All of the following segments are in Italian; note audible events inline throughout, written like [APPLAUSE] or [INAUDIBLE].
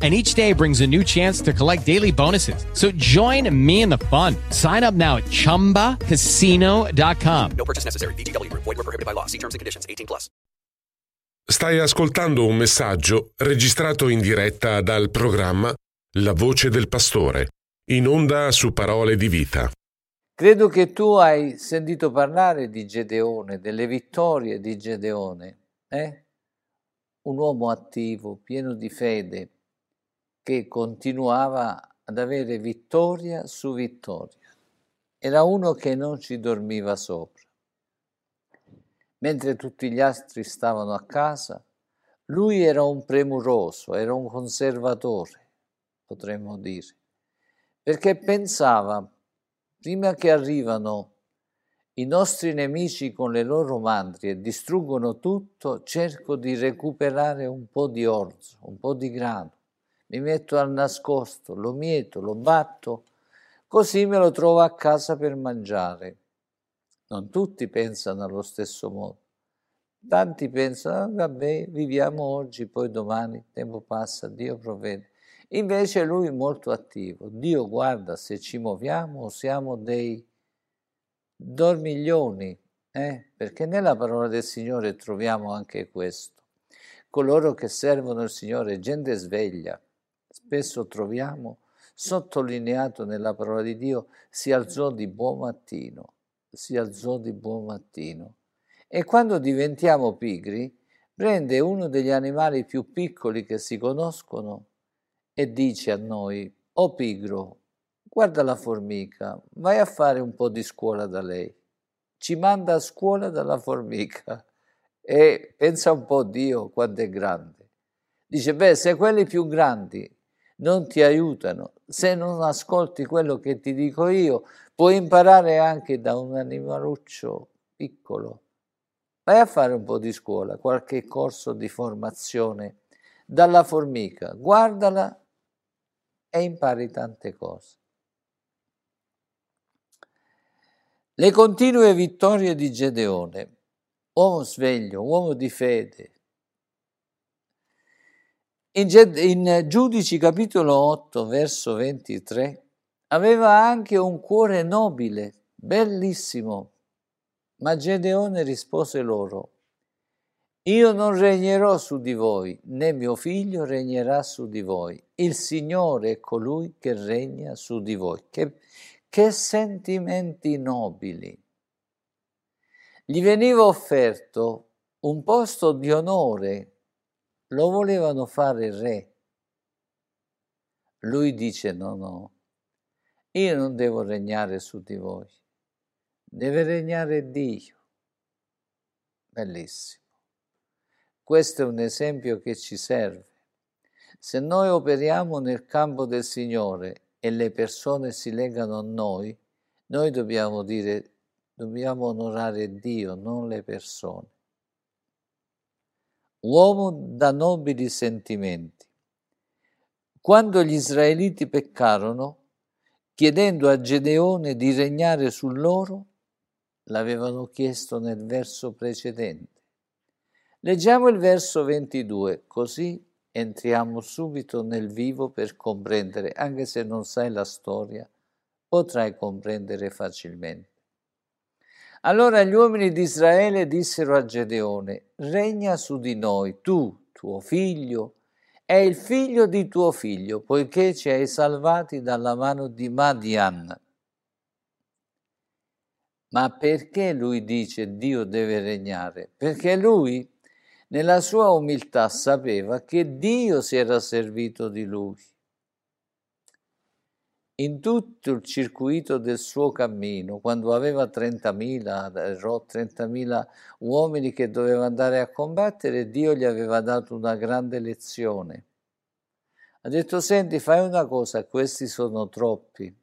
and each day brings a new chance to collect daily bonuses. So join me in the fun. Sign up now at ChumbaCasino.com. No purchase necessary. VGW. Void were prohibited by law. See terms and conditions. 18 plus. Stai ascoltando un messaggio registrato in diretta dal programma La Voce del Pastore, in onda su Parole di Vita. Credo che tu hai sentito parlare di Gedeone, delle vittorie di Gedeone. Eh? Un uomo attivo, pieno di fede, che continuava ad avere vittoria su vittoria. Era uno che non ci dormiva sopra. Mentre tutti gli altri stavano a casa, lui era un premuroso, era un conservatore, potremmo dire, perché pensava, prima che arrivano i nostri nemici con le loro mandrie e distruggono tutto, cerco di recuperare un po' di orzo, un po' di grano mi metto al nascosto, lo mieto, lo batto, così me lo trovo a casa per mangiare. Non tutti pensano allo stesso modo. Tanti pensano, ah, vabbè, viviamo oggi, poi domani, il tempo passa, Dio provvede. Invece lui è molto attivo. Dio guarda se ci muoviamo siamo dei dormiglioni, eh? perché nella parola del Signore troviamo anche questo. Coloro che servono il Signore, gente sveglia, spesso troviamo sottolineato nella parola di Dio, si alzò di buon mattino, si alzò di buon mattino. E quando diventiamo pigri, prende uno degli animali più piccoli che si conoscono e dice a noi, o oh pigro, guarda la formica, vai a fare un po' di scuola da lei. Ci manda a scuola dalla formica e pensa un po' Dio quanto è grande. Dice, beh, se quelli più grandi non ti aiutano. Se non ascolti quello che ti dico io, puoi imparare anche da un animaluccio piccolo. Vai a fare un po' di scuola, qualche corso di formazione dalla formica, guardala e impari tante cose. Le continue vittorie di Gedeone, uomo sveglio, uomo di fede, in, in Giudici capitolo 8, verso 23, aveva anche un cuore nobile, bellissimo, ma Gedeone rispose loro, io non regnerò su di voi, né mio figlio regnerà su di voi. Il Signore è colui che regna su di voi. Che, che sentimenti nobili. Gli veniva offerto un posto di onore lo volevano fare re. Lui dice no, no, io non devo regnare su di voi, deve regnare Dio. Bellissimo. Questo è un esempio che ci serve. Se noi operiamo nel campo del Signore e le persone si legano a noi, noi dobbiamo dire, dobbiamo onorare Dio, non le persone uomo da nobili sentimenti. Quando gli israeliti peccarono, chiedendo a Gedeone di regnare su loro, l'avevano chiesto nel verso precedente. Leggiamo il verso 22, così entriamo subito nel vivo per comprendere, anche se non sai la storia, potrai comprendere facilmente. Allora gli uomini di Israele dissero a Gedeone, regna su di noi, tu, tuo figlio, e il figlio di tuo figlio, poiché ci hai salvati dalla mano di Madian. Ma perché lui dice Dio deve regnare? Perché lui nella sua umiltà sapeva che Dio si era servito di lui. In tutto il circuito del suo cammino, quando aveva 30.000, 30.000 uomini che doveva andare a combattere, Dio gli aveva dato una grande lezione. Ha detto, senti, fai una cosa, questi sono troppi.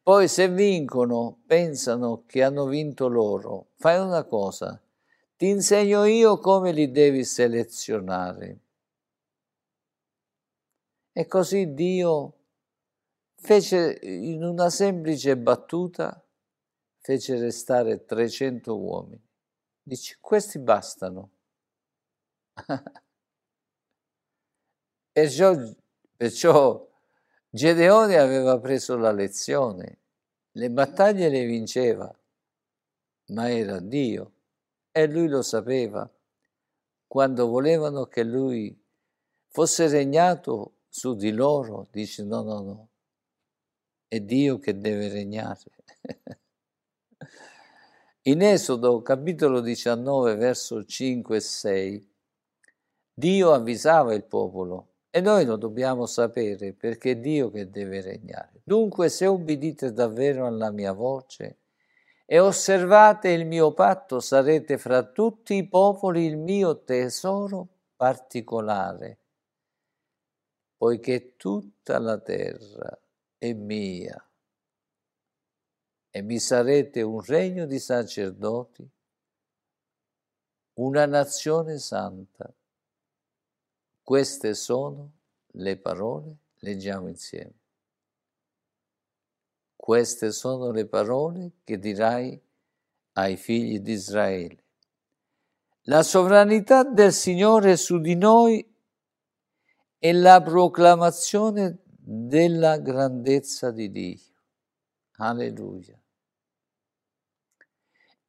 Poi se vincono, pensano che hanno vinto loro. Fai una cosa, ti insegno io come li devi selezionare. E così Dio fece in una semplice battuta, fece restare 300 uomini. Dice, questi bastano. [LAUGHS] perciò, perciò Gedeone aveva preso la lezione, le battaglie le vinceva, ma era Dio e lui lo sapeva. Quando volevano che lui fosse regnato su di loro, dice no, no, no, è Dio che deve regnare. [LAUGHS] In Esodo capitolo 19 verso 5 e 6 Dio avvisava il popolo e noi lo dobbiamo sapere perché è Dio che deve regnare. Dunque se ubbidite davvero alla mia voce e osservate il mio patto, sarete fra tutti i popoli il mio tesoro particolare, poiché tutta la terra è mia e mi sarete un regno di sacerdoti, una nazione santa. Queste sono le parole, leggiamo insieme. Queste sono le parole che dirai ai figli di Israele. La sovranità del Signore su di noi è la proclamazione della grandezza di Dio. Alleluia.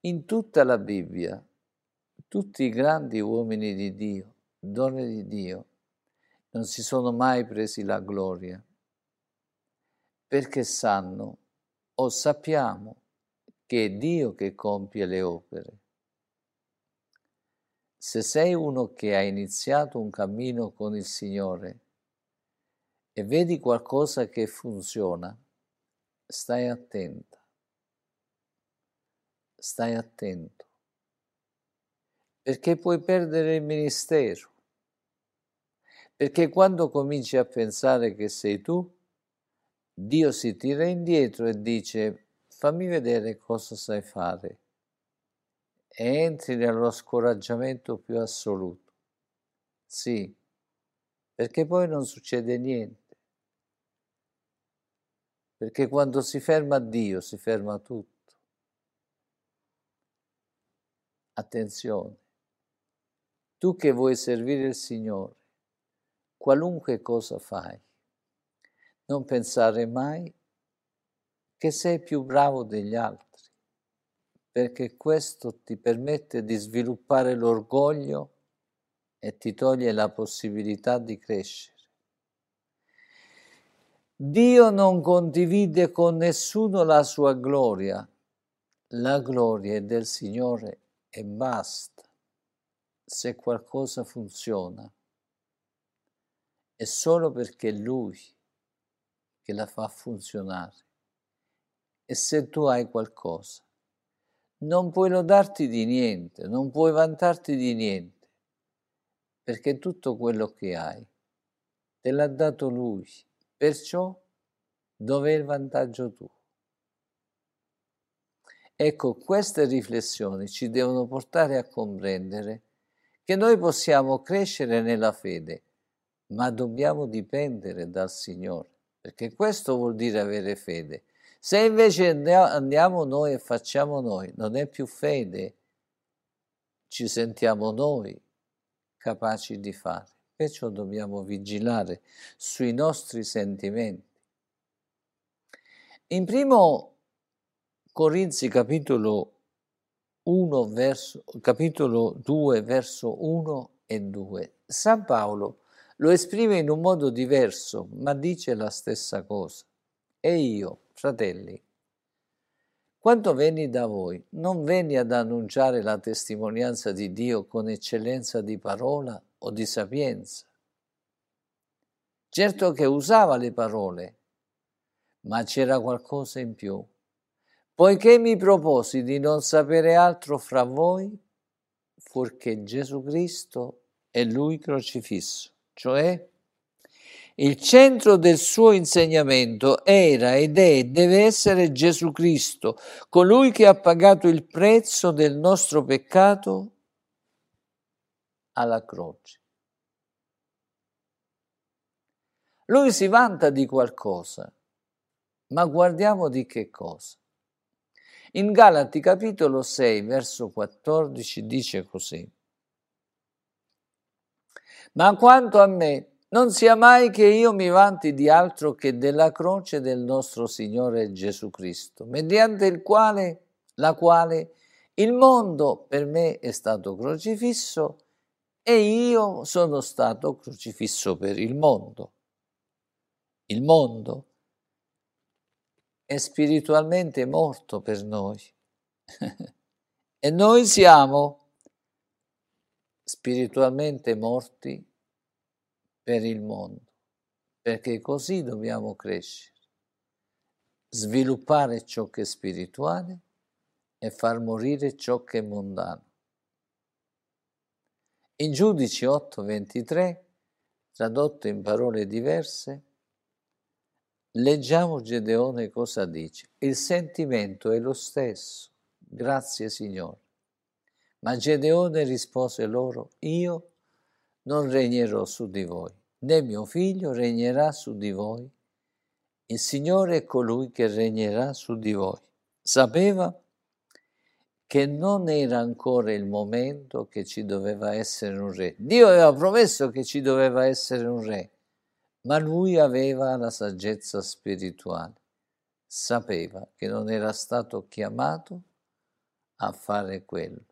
In tutta la Bibbia, tutti i grandi uomini di Dio, donne di Dio, non si sono mai presi la gloria, perché sanno o sappiamo che è Dio che compie le opere. Se sei uno che ha iniziato un cammino con il Signore e vedi qualcosa che funziona, stai attenta, stai attento, perché puoi perdere il ministero, perché quando cominci a pensare che sei tu, Dio si tira indietro e dice fammi vedere cosa sai fare e entri nello scoraggiamento più assoluto. Sì, perché poi non succede niente. Perché quando si ferma Dio si ferma tutto. Attenzione, tu che vuoi servire il Signore, qualunque cosa fai, non pensare mai che sei più bravo degli altri, perché questo ti permette di sviluppare l'orgoglio e ti toglie la possibilità di crescere. Dio non condivide con nessuno la sua gloria, la gloria è del Signore e basta. Se qualcosa funziona, è solo perché Lui che la fa funzionare. E se tu hai qualcosa, non puoi lodarti di niente, non puoi vantarti di niente, perché tutto quello che hai te l'ha dato lui, perciò dov'è il vantaggio tuo? Ecco, queste riflessioni ci devono portare a comprendere che noi possiamo crescere nella fede, ma dobbiamo dipendere dal Signore perché questo vuol dire avere fede. Se invece andiamo noi e facciamo noi, non è più fede, ci sentiamo noi capaci di fare. Perciò dobbiamo vigilare sui nostri sentimenti. In primo Corinzi capitolo 1 verso, capitolo 2 verso 1 e 2, San Paolo lo esprime in un modo diverso, ma dice la stessa cosa. E io, fratelli, Quando venni da voi, non venni ad annunciare la testimonianza di Dio con eccellenza di parola o di sapienza. Certo che usava le parole, ma c'era qualcosa in più. Poiché mi proposi di non sapere altro fra voi, fuorché Gesù Cristo e Lui crocifisso, cioè il centro del suo insegnamento era ed è e deve essere Gesù Cristo, colui che ha pagato il prezzo del nostro peccato alla croce. Lui si vanta di qualcosa, ma guardiamo di che cosa. In Galati capitolo 6, verso 14 dice così. Ma quanto a me, non sia mai che io mi vanti di altro che della croce del nostro Signore Gesù Cristo, mediante il quale, la quale il mondo per me è stato crocifisso e io sono stato crocifisso per il mondo. Il mondo è spiritualmente morto per noi [LAUGHS] e noi siamo spiritualmente morti per il mondo, perché così dobbiamo crescere, sviluppare ciò che è spirituale e far morire ciò che è mondano. In Giudici 8:23, tradotto in parole diverse, leggiamo Gedeone cosa dice. Il sentimento è lo stesso, grazie Signore. Ma Gedeone rispose loro, io non regnerò su di voi, né mio figlio regnerà su di voi. Il Signore è colui che regnerà su di voi. Sapeva che non era ancora il momento che ci doveva essere un re. Dio aveva promesso che ci doveva essere un re, ma lui aveva la saggezza spirituale. Sapeva che non era stato chiamato a fare quello.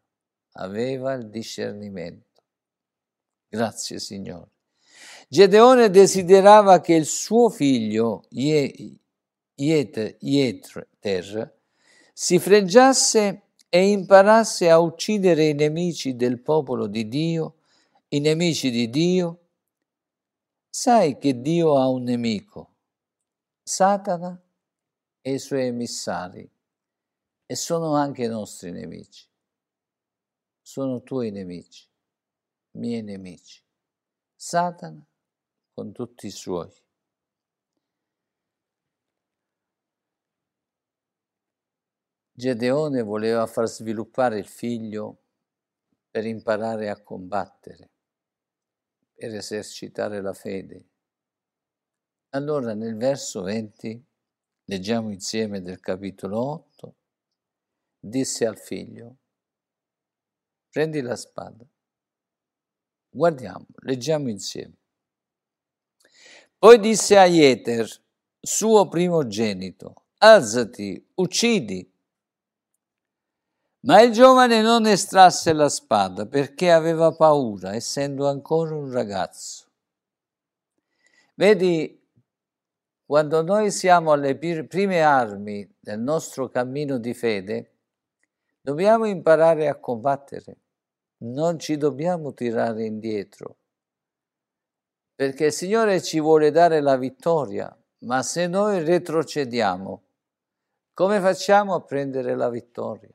Aveva il discernimento. Grazie Signore. Gedeone desiderava che il suo figlio Yeter, si fregiasse e imparasse a uccidere i nemici del popolo di Dio, i nemici di Dio. Sai che Dio ha un nemico, Satana e i suoi emissari, e sono anche i nostri nemici. Sono tuoi nemici miei nemici. Satana con tutti i suoi. Gedeone voleva far sviluppare il figlio per imparare a combattere, per esercitare la fede. Allora nel verso 20, leggiamo insieme del capitolo 8, disse al figlio, prendi la spada Guardiamo, leggiamo insieme. Poi disse a Jeter, suo primogenito, alzati, uccidi. Ma il giovane non estrasse la spada perché aveva paura, essendo ancora un ragazzo. Vedi, quando noi siamo alle prime armi del nostro cammino di fede, dobbiamo imparare a combattere non ci dobbiamo tirare indietro, perché il Signore ci vuole dare la vittoria, ma se noi retrocediamo, come facciamo a prendere la vittoria?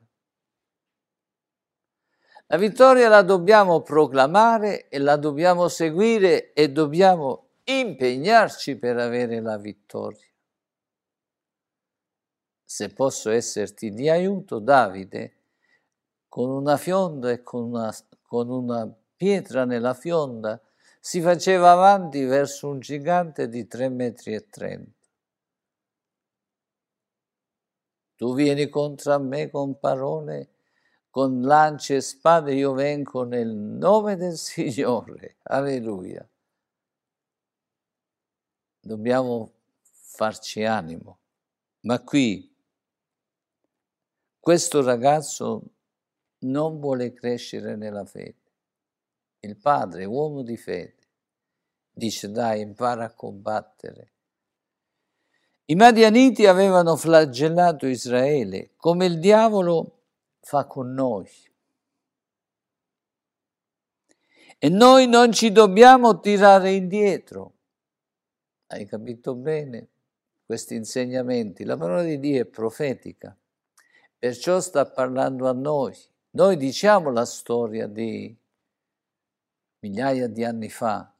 La vittoria la dobbiamo proclamare e la dobbiamo seguire e dobbiamo impegnarci per avere la vittoria. Se posso esserti di aiuto, Davide con una fionda e con una, con una pietra nella fionda, si faceva avanti verso un gigante di tre metri e trenta. Tu vieni contro a me con parole, con lance e spade, io vengo nel nome del Signore. [LAUGHS] Alleluia. Dobbiamo farci animo. Ma qui questo ragazzo non vuole crescere nella fede. Il padre, uomo di fede, dice dai, impara a combattere. I Madianiti avevano flagellato Israele come il diavolo fa con noi. E noi non ci dobbiamo tirare indietro. Hai capito bene questi insegnamenti? La parola di Dio è profetica, perciò sta parlando a noi. Noi diciamo la storia di migliaia di anni fa,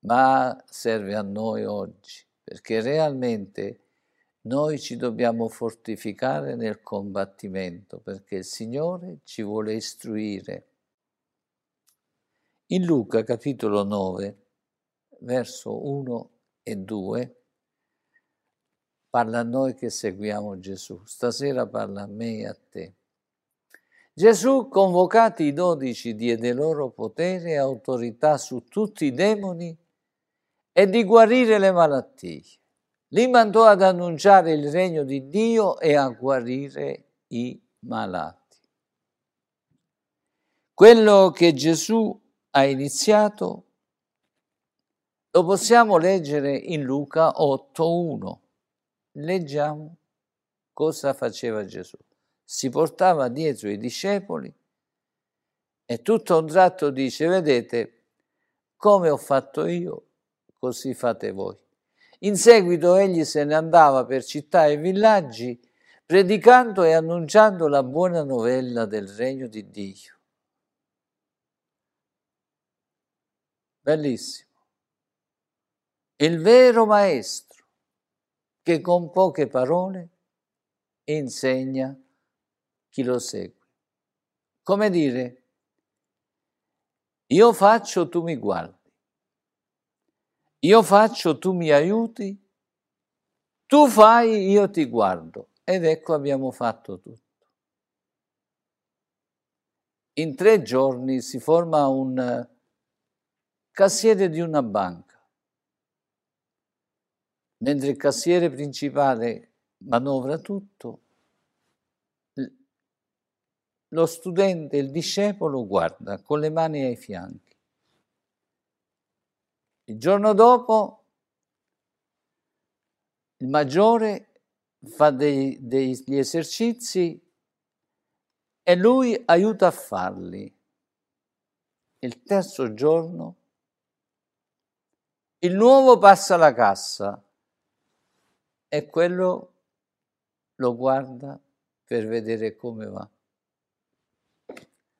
ma serve a noi oggi, perché realmente noi ci dobbiamo fortificare nel combattimento, perché il Signore ci vuole istruire. In Luca capitolo 9, verso 1 e 2, parla a noi che seguiamo Gesù. Stasera parla a me e a te. Gesù, convocati i dodici, diede loro potere e autorità su tutti i demoni e di guarire le malattie. Li mandò ad annunciare il regno di Dio e a guarire i malati. Quello che Gesù ha iniziato lo possiamo leggere in Luca 8.1. Leggiamo cosa faceva Gesù si portava dietro i discepoli e tutto a un tratto dice, vedete, come ho fatto io, così fate voi. In seguito egli se ne andava per città e villaggi, predicando e annunciando la buona novella del regno di Dio. Bellissimo. Il vero maestro che con poche parole insegna chi lo segue. Come dire, io faccio, tu mi guardi, io faccio, tu mi aiuti, tu fai, io ti guardo. Ed ecco abbiamo fatto tutto. In tre giorni si forma un cassiere di una banca, mentre il cassiere principale manovra tutto, lo studente, il discepolo guarda con le mani ai fianchi. Il giorno dopo il maggiore fa dei, degli esercizi e lui aiuta a farli. Il terzo giorno il nuovo passa la cassa e quello lo guarda per vedere come va.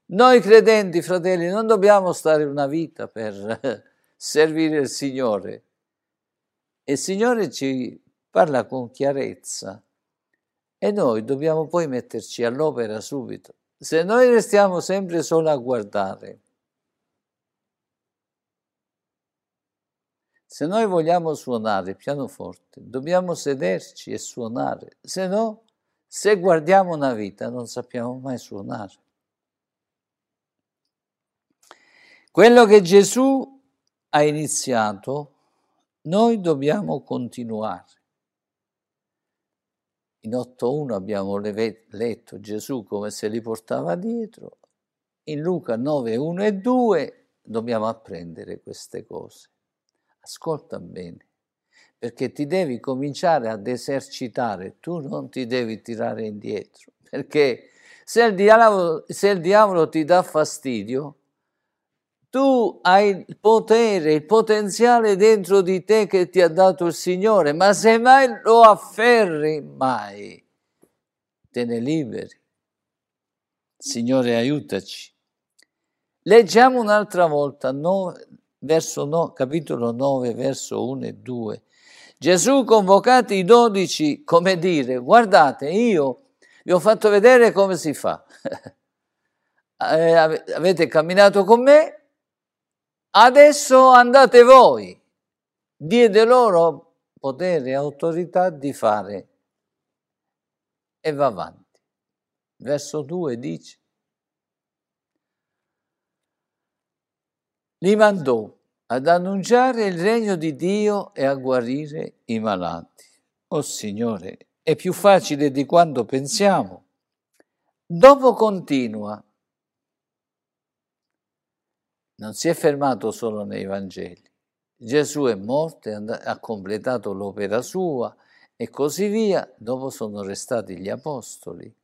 Noi credenti, fratelli, non dobbiamo stare una vita per [LAUGHS] servire il Signore. Il Signore ci parla con chiarezza e noi dobbiamo poi metterci all'opera subito. Se noi restiamo sempre solo a guardare, se noi vogliamo suonare pianoforte, dobbiamo sederci e suonare, se no, se guardiamo una vita non sappiamo mai suonare. Quello che Gesù ha iniziato, noi dobbiamo continuare. In 8.1 abbiamo letto Gesù come se li portava dietro, in Luca 9.1 e 2 dobbiamo apprendere queste cose. Ascolta bene, perché ti devi cominciare ad esercitare, tu non ti devi tirare indietro, perché se il diavolo, se il diavolo ti dà fastidio, tu hai il potere, il potenziale dentro di te che ti ha dato il Signore, ma se mai lo afferri, mai te ne liberi. Signore, aiutaci. Leggiamo un'altra volta, no, verso no, capitolo 9, verso 1 e 2. Gesù convocati i dodici, come dire, guardate, io vi ho fatto vedere come si fa. [LAUGHS] Eh, avete camminato con me, Adesso andate voi. Diede loro potere e autorità di fare. E va avanti. Verso 2 dice, li mandò ad annunciare il regno di Dio e a guarire i malati. Oh Signore, è più facile di quanto pensiamo. Dopo continua, non si è fermato solo nei Vangeli. Gesù è morto, ha completato l'opera sua e così via. Dopo sono restati gli apostoli,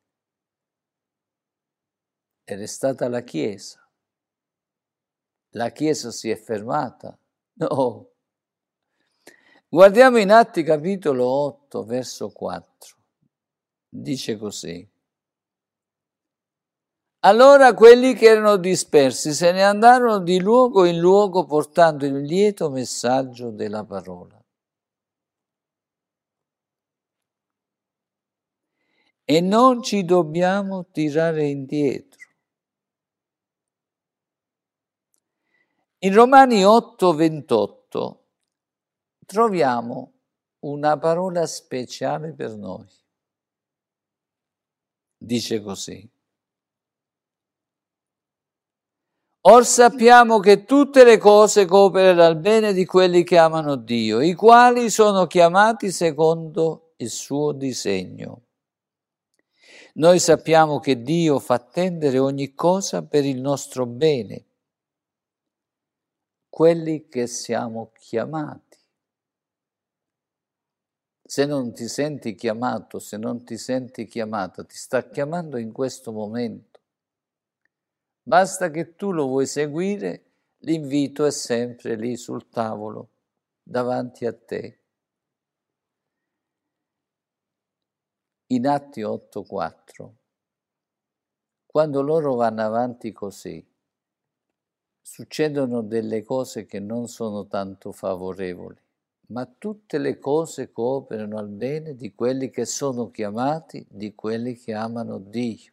è restata la Chiesa. La Chiesa si è fermata? No. Guardiamo in Atti capitolo 8, verso 4. Dice così. Allora quelli che erano dispersi se ne andarono di luogo in luogo portando il lieto messaggio della parola. E non ci dobbiamo tirare indietro. In Romani 8, 28 troviamo una parola speciale per noi. Dice così. Or sappiamo che tutte le cose cooperano al bene di quelli che amano Dio, i quali sono chiamati secondo il suo disegno. Noi sappiamo che Dio fa tendere ogni cosa per il nostro bene, quelli che siamo chiamati. Se non ti senti chiamato, se non ti senti chiamata, ti sta chiamando in questo momento Basta che tu lo vuoi seguire, l'invito è sempre lì sul tavolo, davanti a te. In Atti 8:4, quando loro vanno avanti così, succedono delle cose che non sono tanto favorevoli, ma tutte le cose cooperano al bene di quelli che sono chiamati, di quelli che amano Dio.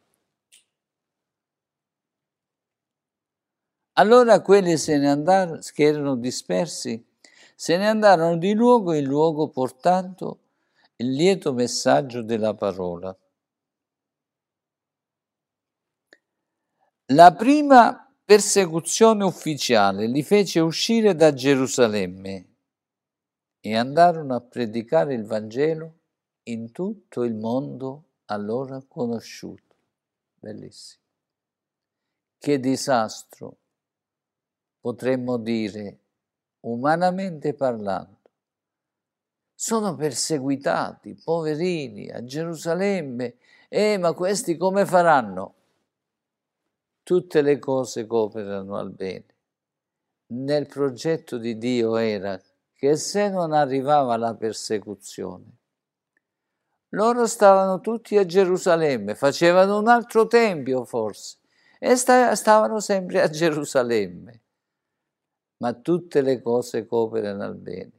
Allora quelli se ne andarono, che erano dispersi, se ne andarono di luogo in luogo portando il lieto messaggio della parola. La prima persecuzione ufficiale li fece uscire da Gerusalemme e andarono a predicare il Vangelo in tutto il mondo allora conosciuto. Bellissimo. Che disastro potremmo dire, umanamente parlando. Sono perseguitati, poverini, a Gerusalemme. Eh, ma questi come faranno? Tutte le cose cooperano al bene. Nel progetto di Dio era che se non arrivava la persecuzione, loro stavano tutti a Gerusalemme, facevano un altro tempio forse, e stavano sempre a Gerusalemme ma tutte le cose cooperano al bene.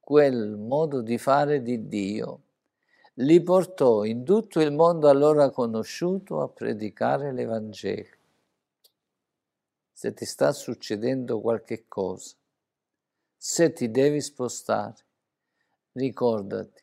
Quel modo di fare di Dio li portò in tutto il mondo allora conosciuto a predicare l'Evangelo. Se ti sta succedendo qualche cosa, se ti devi spostare, ricordati.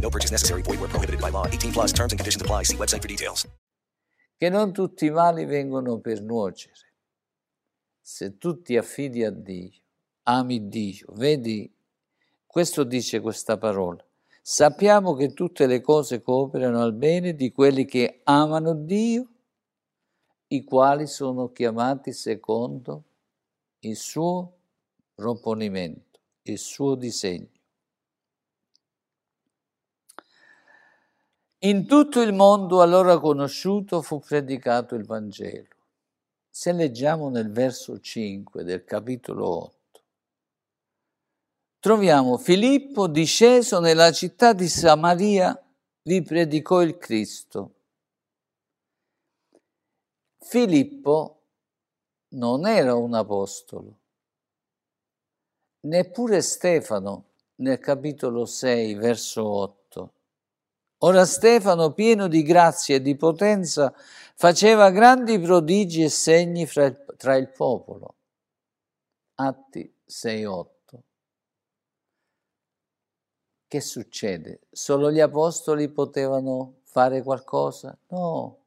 No purchase necessary. Void where prohibited by law. 18 plus terms and conditions apply. See website for details. Che non tutti i mali vengono per nuocere. Se tu ti affidi a Dio, ami Dio, vedi, questo dice questa parola. Sappiamo che tutte le cose cooperano al bene di quelli che amano Dio, i quali sono chiamati secondo il suo proponimento, il suo disegno. In tutto il mondo allora conosciuto fu predicato il Vangelo. Se leggiamo nel verso 5 del capitolo 8, troviamo Filippo disceso nella città di Samaria, vi predicò il Cristo. Filippo non era un apostolo, neppure Stefano nel capitolo 6, verso 8. Ora Stefano, pieno di grazia e di potenza, faceva grandi prodigi e segni il, tra il popolo. Atti 6, 8. Che succede? Solo gli apostoli potevano fare qualcosa? No.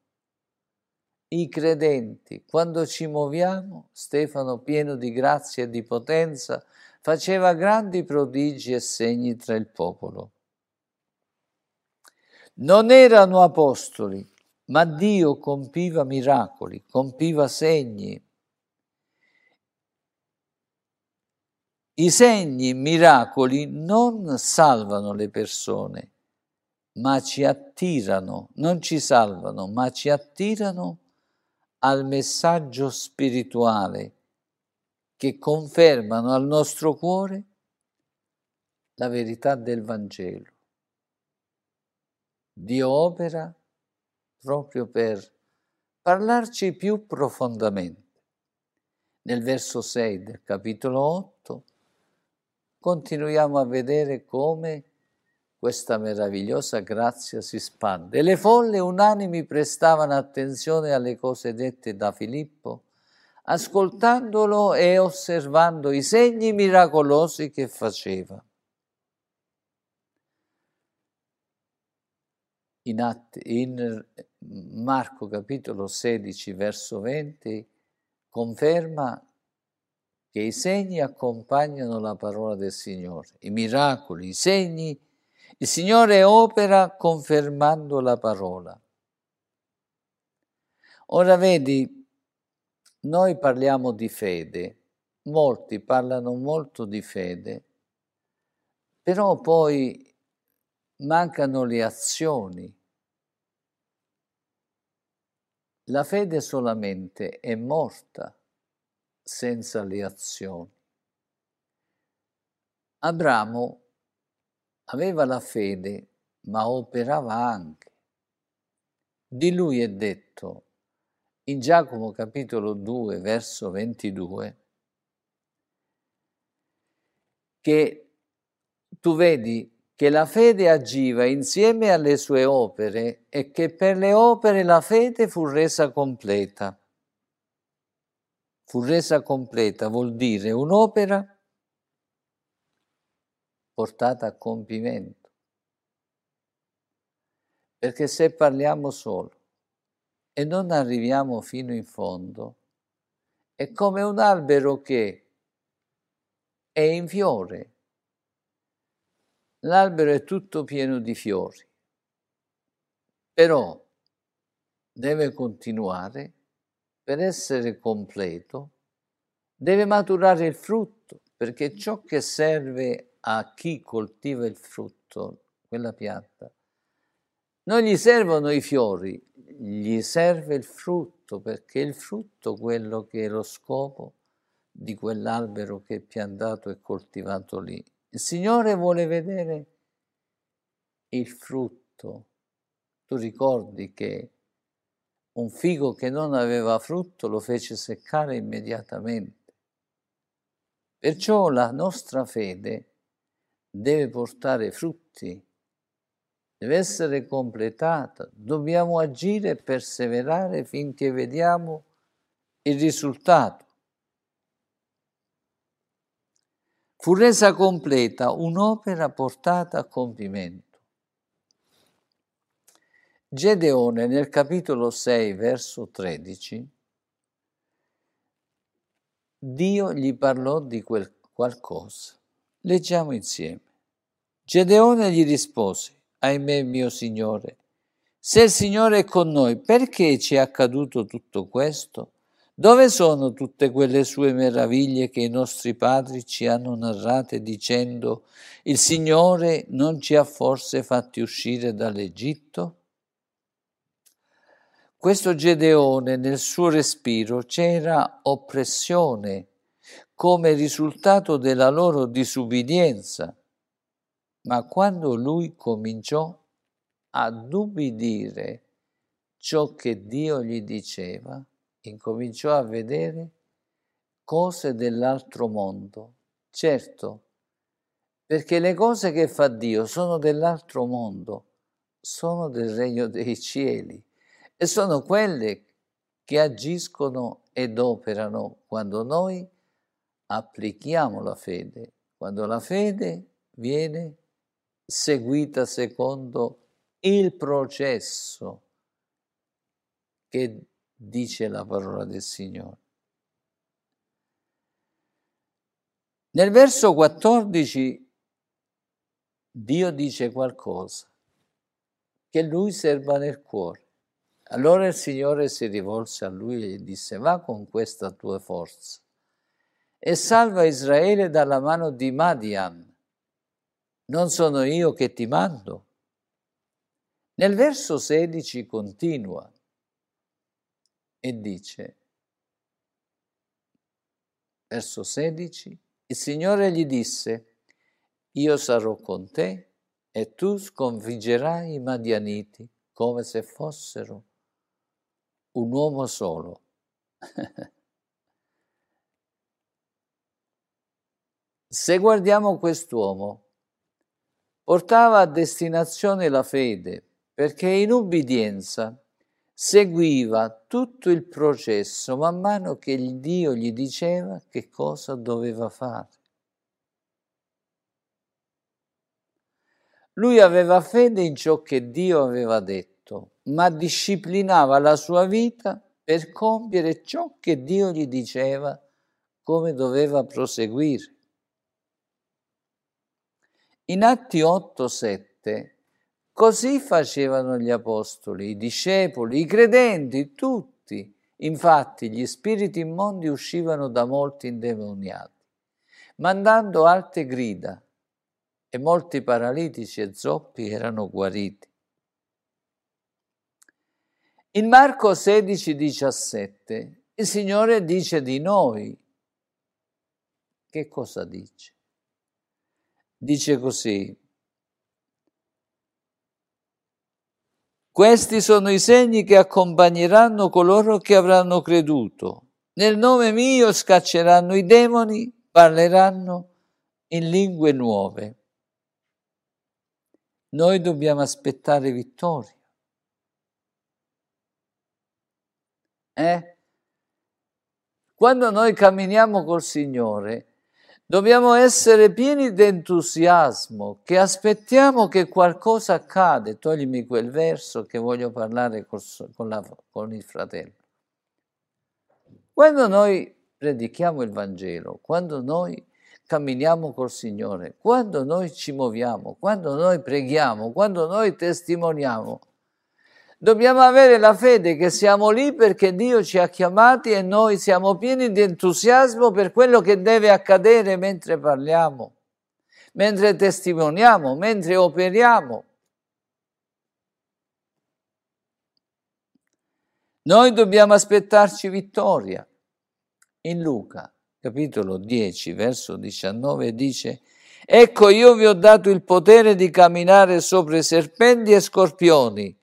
I credenti, quando ci muoviamo, Stefano, pieno di grazia e di potenza, faceva grandi prodigi e segni tra il popolo. Non erano apostoli, ma Dio compiva miracoli, compiva segni. I segni, miracoli non salvano le persone, ma ci attirano, non ci salvano, ma ci attirano al messaggio spirituale che confermano al nostro cuore la verità del Vangelo. Dio opera proprio per parlarci più profondamente. Nel verso 6 del capitolo 8 continuiamo a vedere come questa meravigliosa grazia si spande. Le folle unanimi prestavano attenzione alle cose dette da Filippo, ascoltandolo e osservando i segni miracolosi che faceva. In, atti, in Marco capitolo 16 verso 20 conferma che i segni accompagnano la parola del Signore, i miracoli, i segni il Signore opera confermando la parola. Ora vedi, noi parliamo di fede, molti parlano molto di fede, però poi mancano le azioni. La fede solamente è morta senza le azioni. Abramo aveva la fede, ma operava anche. Di lui è detto in Giacomo capitolo 2, verso 22, che tu vedi che la fede agiva insieme alle sue opere e che per le opere la fede fu resa completa. Fu resa completa vuol dire un'opera portata a compimento. Perché se parliamo solo e non arriviamo fino in fondo, è come un albero che è in fiore. L'albero è tutto pieno di fiori, però deve continuare per essere completo, deve maturare il frutto, perché ciò che serve a chi coltiva il frutto, quella pianta, non gli servono i fiori, gli serve il frutto, perché il frutto è quello che è lo scopo di quell'albero che è piantato e coltivato lì. Il Signore vuole vedere il frutto. Tu ricordi che un figo che non aveva frutto lo fece seccare immediatamente. Perciò la nostra fede deve portare frutti, deve essere completata, dobbiamo agire e perseverare finché vediamo il risultato. Fu resa completa un'opera portata a compimento. Gedeone nel capitolo 6, verso 13, Dio gli parlò di quel qualcosa. Leggiamo insieme. Gedeone gli rispose, ahimè mio Signore, se il Signore è con noi, perché ci è accaduto tutto questo? Dove sono tutte quelle sue meraviglie che i nostri padri ci hanno narrate dicendo il Signore non ci ha forse fatti uscire dall'Egitto? Questo Gedeone nel suo respiro c'era oppressione, come risultato della loro disubbidienza. Ma quando lui cominciò ad ubbidire ciò che Dio gli diceva, incominciò a vedere cose dell'altro mondo. Certo, perché le cose che fa Dio sono dell'altro mondo, sono del regno dei cieli e sono quelle che agiscono ed operano quando noi applichiamo la fede, quando la fede viene seguita secondo il processo che dice la parola del Signore. Nel verso 14 Dio dice qualcosa che lui serba nel cuore. Allora il Signore si rivolse a lui e gli disse, va con questa tua forza e salva Israele dalla mano di Madian. Non sono io che ti mando? Nel verso 16 continua e dice, verso 16, il Signore gli disse, io sarò con te e tu sconfiggerai i Madianiti come se fossero un uomo solo. [LAUGHS] se guardiamo quest'uomo, portava a destinazione la fede, perché in ubbidienza seguiva tutto il processo man mano che il Dio gli diceva che cosa doveva fare. Lui aveva fede in ciò che Dio aveva detto, ma disciplinava la sua vita per compiere ciò che Dio gli diceva come doveva proseguire. In Atti 8, 7, così facevano gli apostoli, i discepoli, i credenti, tutti. Infatti gli spiriti immondi uscivano da molti indemoniati, mandando alte grida e molti paralitici e zoppi erano guariti. In Marco 16, 17 il Signore dice di noi. Che cosa dice? Dice così. Questi sono i segni che accompagneranno coloro che avranno creduto. Nel nome mio scacceranno i demoni, parleranno in lingue nuove noi dobbiamo aspettare vittoria. Eh? Quando noi camminiamo col Signore, dobbiamo essere pieni di entusiasmo, che aspettiamo che qualcosa accade. Toglimi quel verso che voglio parlare con, la, con il fratello. Quando noi predichiamo il Vangelo, quando noi camminiamo col Signore, quando noi ci muoviamo, quando noi preghiamo, quando noi testimoniamo, dobbiamo avere la fede che siamo lì perché Dio ci ha chiamati e noi siamo pieni di entusiasmo per quello che deve accadere mentre parliamo, mentre testimoniamo, mentre operiamo. Noi dobbiamo aspettarci vittoria. In Luca capitolo 10, verso 19, dice, Ecco io vi ho dato il potere di camminare sopra i serpenti e scorpioni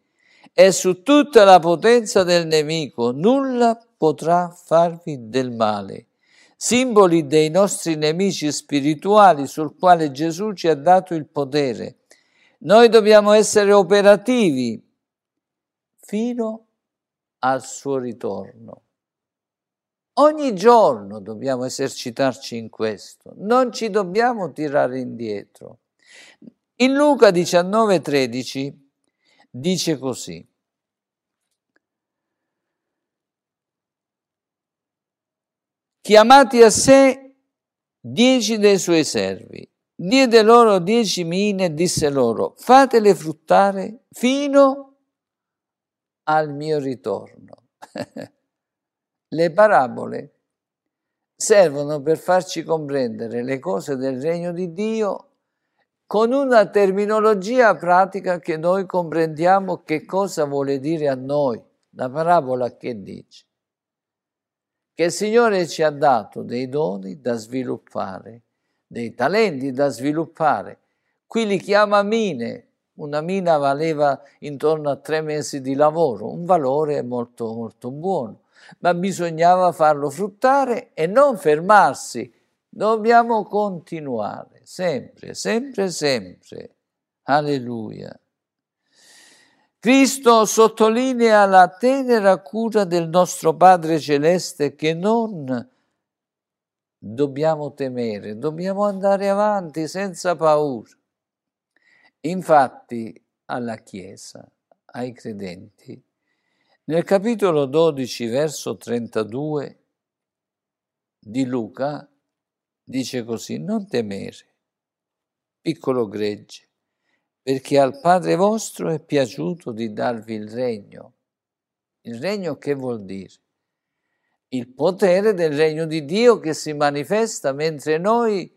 e su tutta la potenza del nemico, nulla potrà farvi del male. Simboli dei nostri nemici spirituali sul quale Gesù ci ha dato il potere. Noi dobbiamo essere operativi fino al suo ritorno. Ogni giorno dobbiamo esercitarci in questo, non ci dobbiamo tirare indietro. In Luca 19:13 dice così. Chiamati a sé dieci dei suoi servi, diede loro dieci mine e disse loro, fatele fruttare fino al mio ritorno. [LAUGHS] Le parabole servono per farci comprendere le cose del regno di Dio con una terminologia pratica che noi comprendiamo che cosa vuole dire a noi. La parabola che dice? Che il Signore ci ha dato dei doni da sviluppare, dei talenti da sviluppare. Qui li chiama mine. Una mina valeva intorno a tre mesi di lavoro, un valore molto molto buono ma bisognava farlo fruttare e non fermarsi. Dobbiamo continuare, sempre, sempre, sempre. Alleluia. Cristo sottolinea la tenera cura del nostro Padre Celeste che non dobbiamo temere, dobbiamo andare avanti senza paura. Infatti, alla Chiesa, ai credenti. Nel capitolo 12, verso 32 di Luca, dice così, non temere, piccolo gregge, perché al Padre vostro è piaciuto di darvi il regno. Il regno che vuol dire? Il potere del regno di Dio che si manifesta mentre noi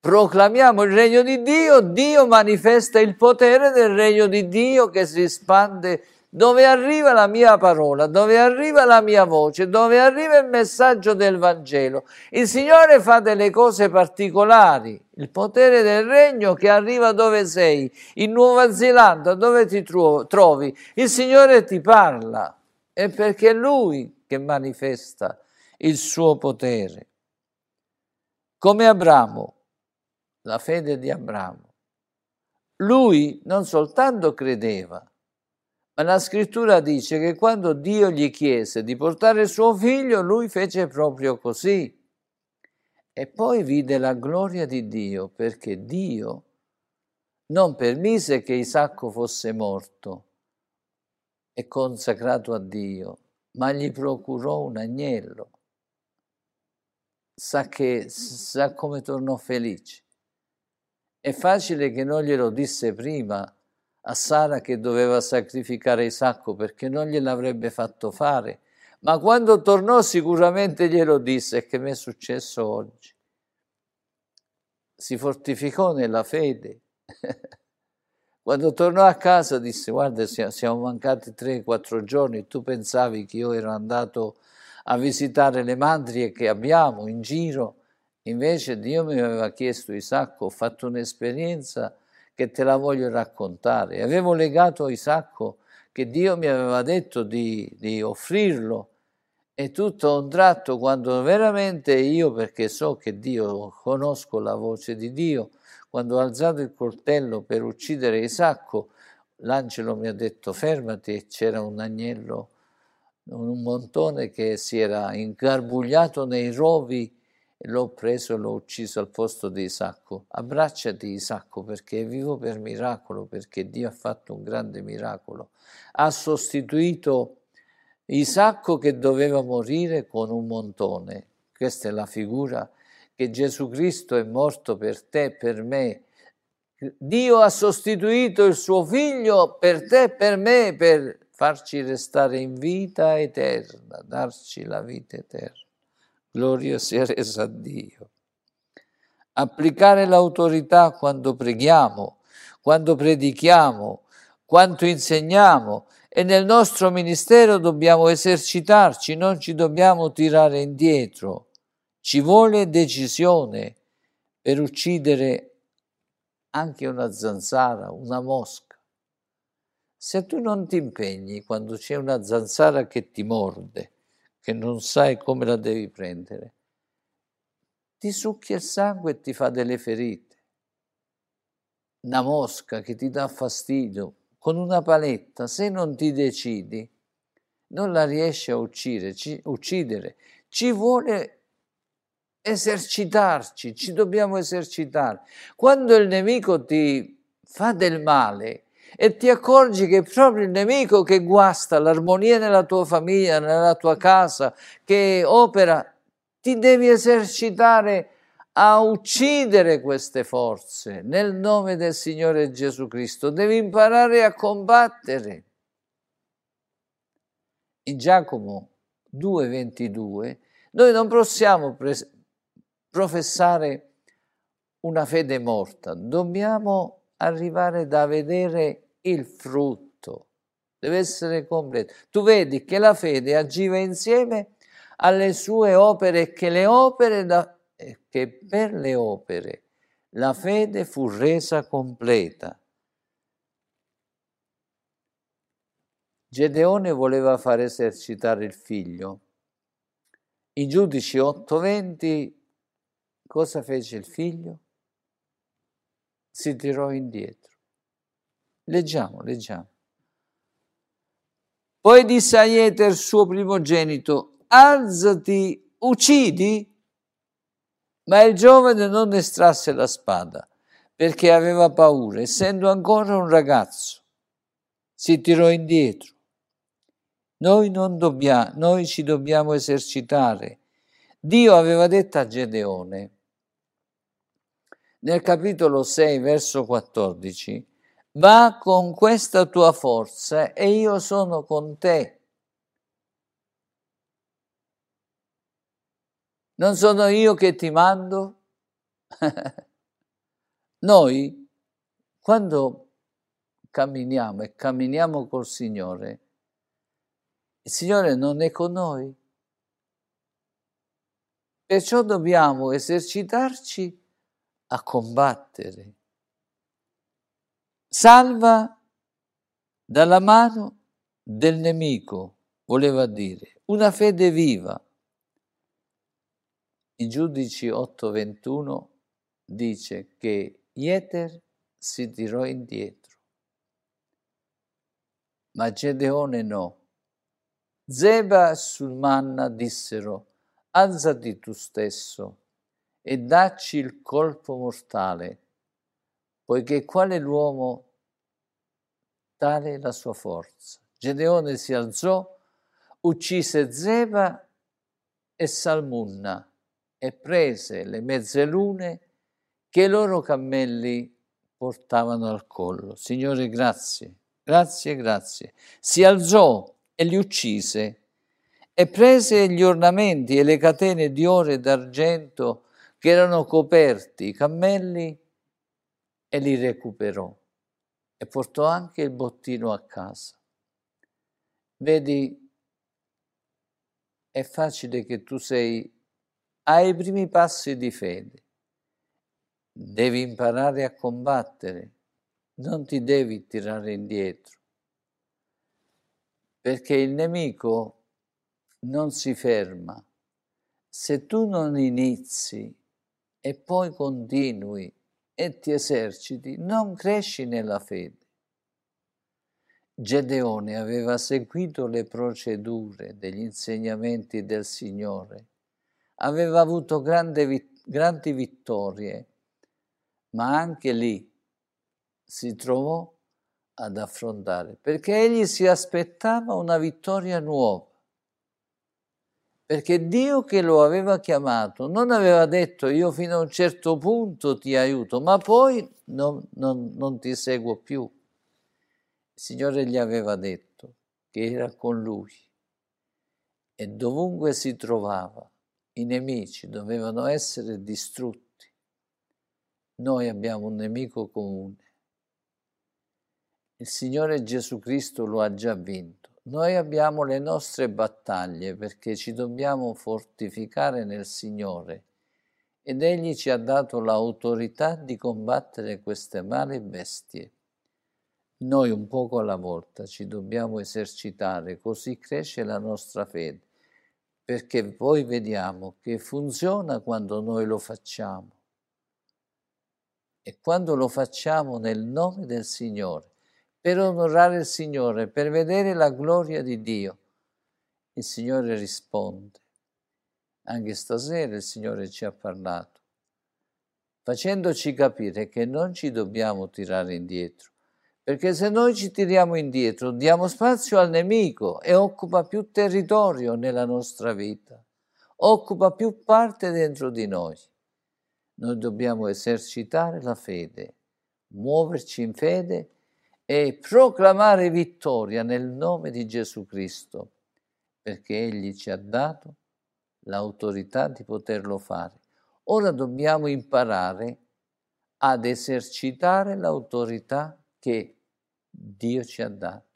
proclamiamo il regno di Dio, Dio manifesta il potere del regno di Dio che si espande dove arriva la mia parola, dove arriva la mia voce, dove arriva il messaggio del Vangelo. Il Signore fa delle cose particolari, il potere del regno che arriva dove sei, in Nuova Zelanda, dove ti trovi. Il Signore ti parla, è perché è Lui che manifesta il suo potere. Come Abramo, la fede di Abramo. Lui non soltanto credeva, ma la scrittura dice che quando Dio gli chiese di portare suo figlio, lui fece proprio così. E poi vide la gloria di Dio, perché Dio non permise che Isacco fosse morto e consacrato a Dio, ma gli procurò un agnello. Sa, che, sa come tornò felice. È facile che non glielo disse prima, a Sara che doveva sacrificare Isacco perché non gliel'avrebbe fatto fare, ma quando tornò sicuramente glielo disse che mi è successo oggi. Si fortificò nella fede. [LAUGHS] quando tornò a casa disse guarda siamo mancati tre, quattro giorni, tu pensavi che io ero andato a visitare le mandrie che abbiamo in giro, invece Dio mi aveva chiesto Isacco, ho fatto un'esperienza che te la voglio raccontare. Avevo legato Isacco che Dio mi aveva detto di, di offrirlo e tutto a un tratto quando veramente io, perché so che Dio, conosco la voce di Dio, quando ho alzato il coltello per uccidere Isacco, l'angelo mi ha detto fermati e c'era un agnello, un montone che si era ingarbugliato nei rovi l'ho preso e l'ho ucciso al posto di Isacco. Abbracciati Isacco perché è vivo per miracolo, perché Dio ha fatto un grande miracolo. Ha sostituito Isacco che doveva morire con un montone. Questa è la figura che Gesù Cristo è morto per te, per me. Dio ha sostituito il suo figlio per te, per me, per farci restare in vita eterna, darci la vita eterna. Gloria sia resa a Dio. Applicare l'autorità quando preghiamo, quando predichiamo, quanto insegniamo e nel nostro ministero dobbiamo esercitarci, non ci dobbiamo tirare indietro. Ci vuole decisione per uccidere anche una zanzara, una mosca. Se tu non ti impegni quando c'è una zanzara che ti morde, che non sai come la devi prendere, ti succhia il sangue e ti fa delle ferite. Una mosca che ti dà fastidio, con una paletta, se non ti decidi, non la riesci a uccidere, ci, uccidere. Ci vuole esercitarci, ci dobbiamo esercitare. Quando il nemico ti fa del male, e ti accorgi che è proprio il nemico che guasta l'armonia nella tua famiglia, nella tua casa, che opera, ti devi esercitare a uccidere queste forze nel nome del Signore Gesù Cristo. Devi imparare a combattere. In Giacomo 2,22 noi non possiamo pres- professare una fede morta, dobbiamo arrivare da vedere il frutto. Deve essere completo. Tu vedi che la fede agiva insieme alle sue opere che le opere da, che per le opere la fede fu resa completa. Gedeone voleva far esercitare il figlio. I giudici 8:20 cosa fece il figlio? Si tirò indietro. Leggiamo, leggiamo. Poi disse a Ieter, suo primogenito, alzati, uccidi. Ma il giovane non estrasse la spada, perché aveva paura, essendo ancora un ragazzo. si tirò indietro. Noi, non dobbiamo, noi ci dobbiamo esercitare. Dio aveva detto a Gedeone, nel capitolo 6, verso 14, va con questa tua forza e io sono con te. Non sono io che ti mando? [LAUGHS] Noi, quando camminiamo e camminiamo col Signore, il Signore non è con noi. Perciò dobbiamo esercitarci a combattere. Salva dalla mano del nemico, voleva dire, una fede viva. In Giudici 8:21 dice che Jeter si tirò indietro, ma Gedeone no. Zeba e Sulmanna dissero, alzati tu stesso e dacci il colpo mortale, poiché quale l'uomo tale la sua forza. Gedeone si alzò, uccise Zeba e Salmunna e prese le mezze lune che i loro cammelli portavano al collo. Signore, grazie, grazie, grazie. Si alzò e li uccise e prese gli ornamenti e le catene di oro e d'argento che erano coperti i cammelli e li recuperò e portò anche il bottino a casa. Vedi, è facile che tu sei ai primi passi di fede. Devi imparare a combattere, non ti devi tirare indietro, perché il nemico non si ferma. Se tu non inizi e poi continui e ti eserciti, non cresci nella fede. Gedeone aveva seguito le procedure degli insegnamenti del Signore, aveva avuto grandi, grandi vittorie, ma anche lì si trovò ad affrontare, perché egli si aspettava una vittoria nuova perché Dio che lo aveva chiamato non aveva detto io fino a un certo punto ti aiuto, ma poi non, non, non ti seguo più. Il Signore gli aveva detto che era con lui e dovunque si trovava i nemici dovevano essere distrutti. Noi abbiamo un nemico comune. Il Signore Gesù Cristo lo ha già vinto noi abbiamo le nostre battaglie perché ci dobbiamo fortificare nel Signore ed Egli ci ha dato l'autorità di combattere queste male bestie. Noi un poco alla volta ci dobbiamo esercitare, così cresce la nostra fede, perché poi vediamo che funziona quando noi lo facciamo. E quando lo facciamo nel nome del Signore, per onorare il Signore, per vedere la gloria di Dio. Il Signore risponde. Anche stasera il Signore ci ha parlato, facendoci capire che non ci dobbiamo tirare indietro, perché se noi ci tiriamo indietro diamo spazio al nemico e occupa più territorio nella nostra vita, occupa più parte dentro di noi. Noi dobbiamo esercitare la fede, muoverci in fede e proclamare vittoria nel nome di Gesù Cristo, perché Egli ci ha dato l'autorità di poterlo fare. Ora dobbiamo imparare ad esercitare l'autorità che Dio ci ha dato.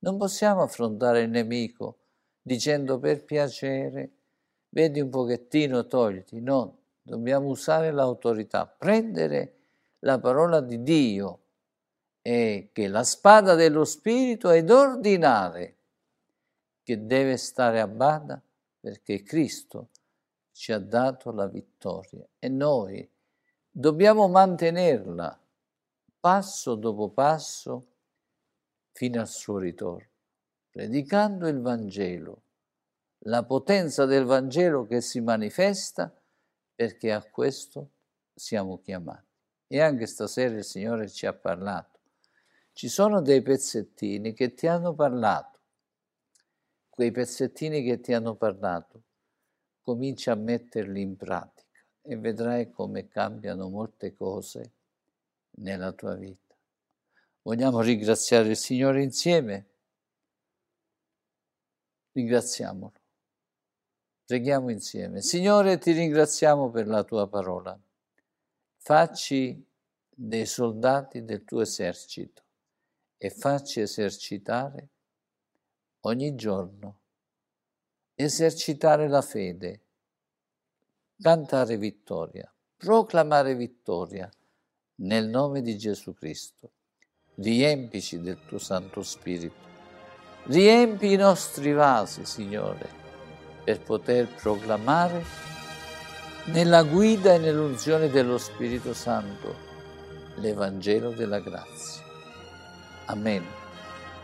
Non possiamo affrontare il nemico dicendo per piacere, vedi un pochettino, togliti. No, dobbiamo usare l'autorità, prendere la parola di Dio è che la spada dello Spirito ed ordinare che deve stare a bada perché Cristo ci ha dato la vittoria e noi dobbiamo mantenerla passo dopo passo fino al suo ritorno, predicando il Vangelo, la potenza del Vangelo che si manifesta perché a questo siamo chiamati. E anche stasera il Signore ci ha parlato Ci sono dei pezzettini che ti hanno parlato. Quei pezzettini che ti hanno parlato, comincia a metterli in pratica e vedrai come cambiano molte cose nella tua vita. Vogliamo ringraziare il Signore insieme? Ringraziamolo. Preghiamo insieme. Signore, ti ringraziamo per la tua parola. Facci dei soldati del tuo esercito e facci esercitare ogni giorno, esercitare la fede, cantare vittoria, proclamare vittoria nel nome di Gesù Cristo. Riempici del tuo Santo Spirito. Riempi i nostri vasi, Signore, per poter proclamare nella guida e nell'unzione dello Spirito Santo l'Evangelo della grazia. Amen.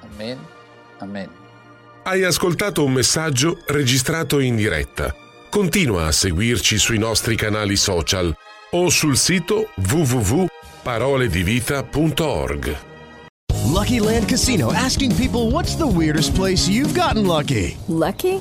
Amen. Amen. Hai ascoltato un messaggio registrato in diretta. Continua a seguirci sui nostri canali social o sul sito www.paroledivita.org. Lucky Land Casino asking people what's the weirdest place you've gotten lucky? Lucky?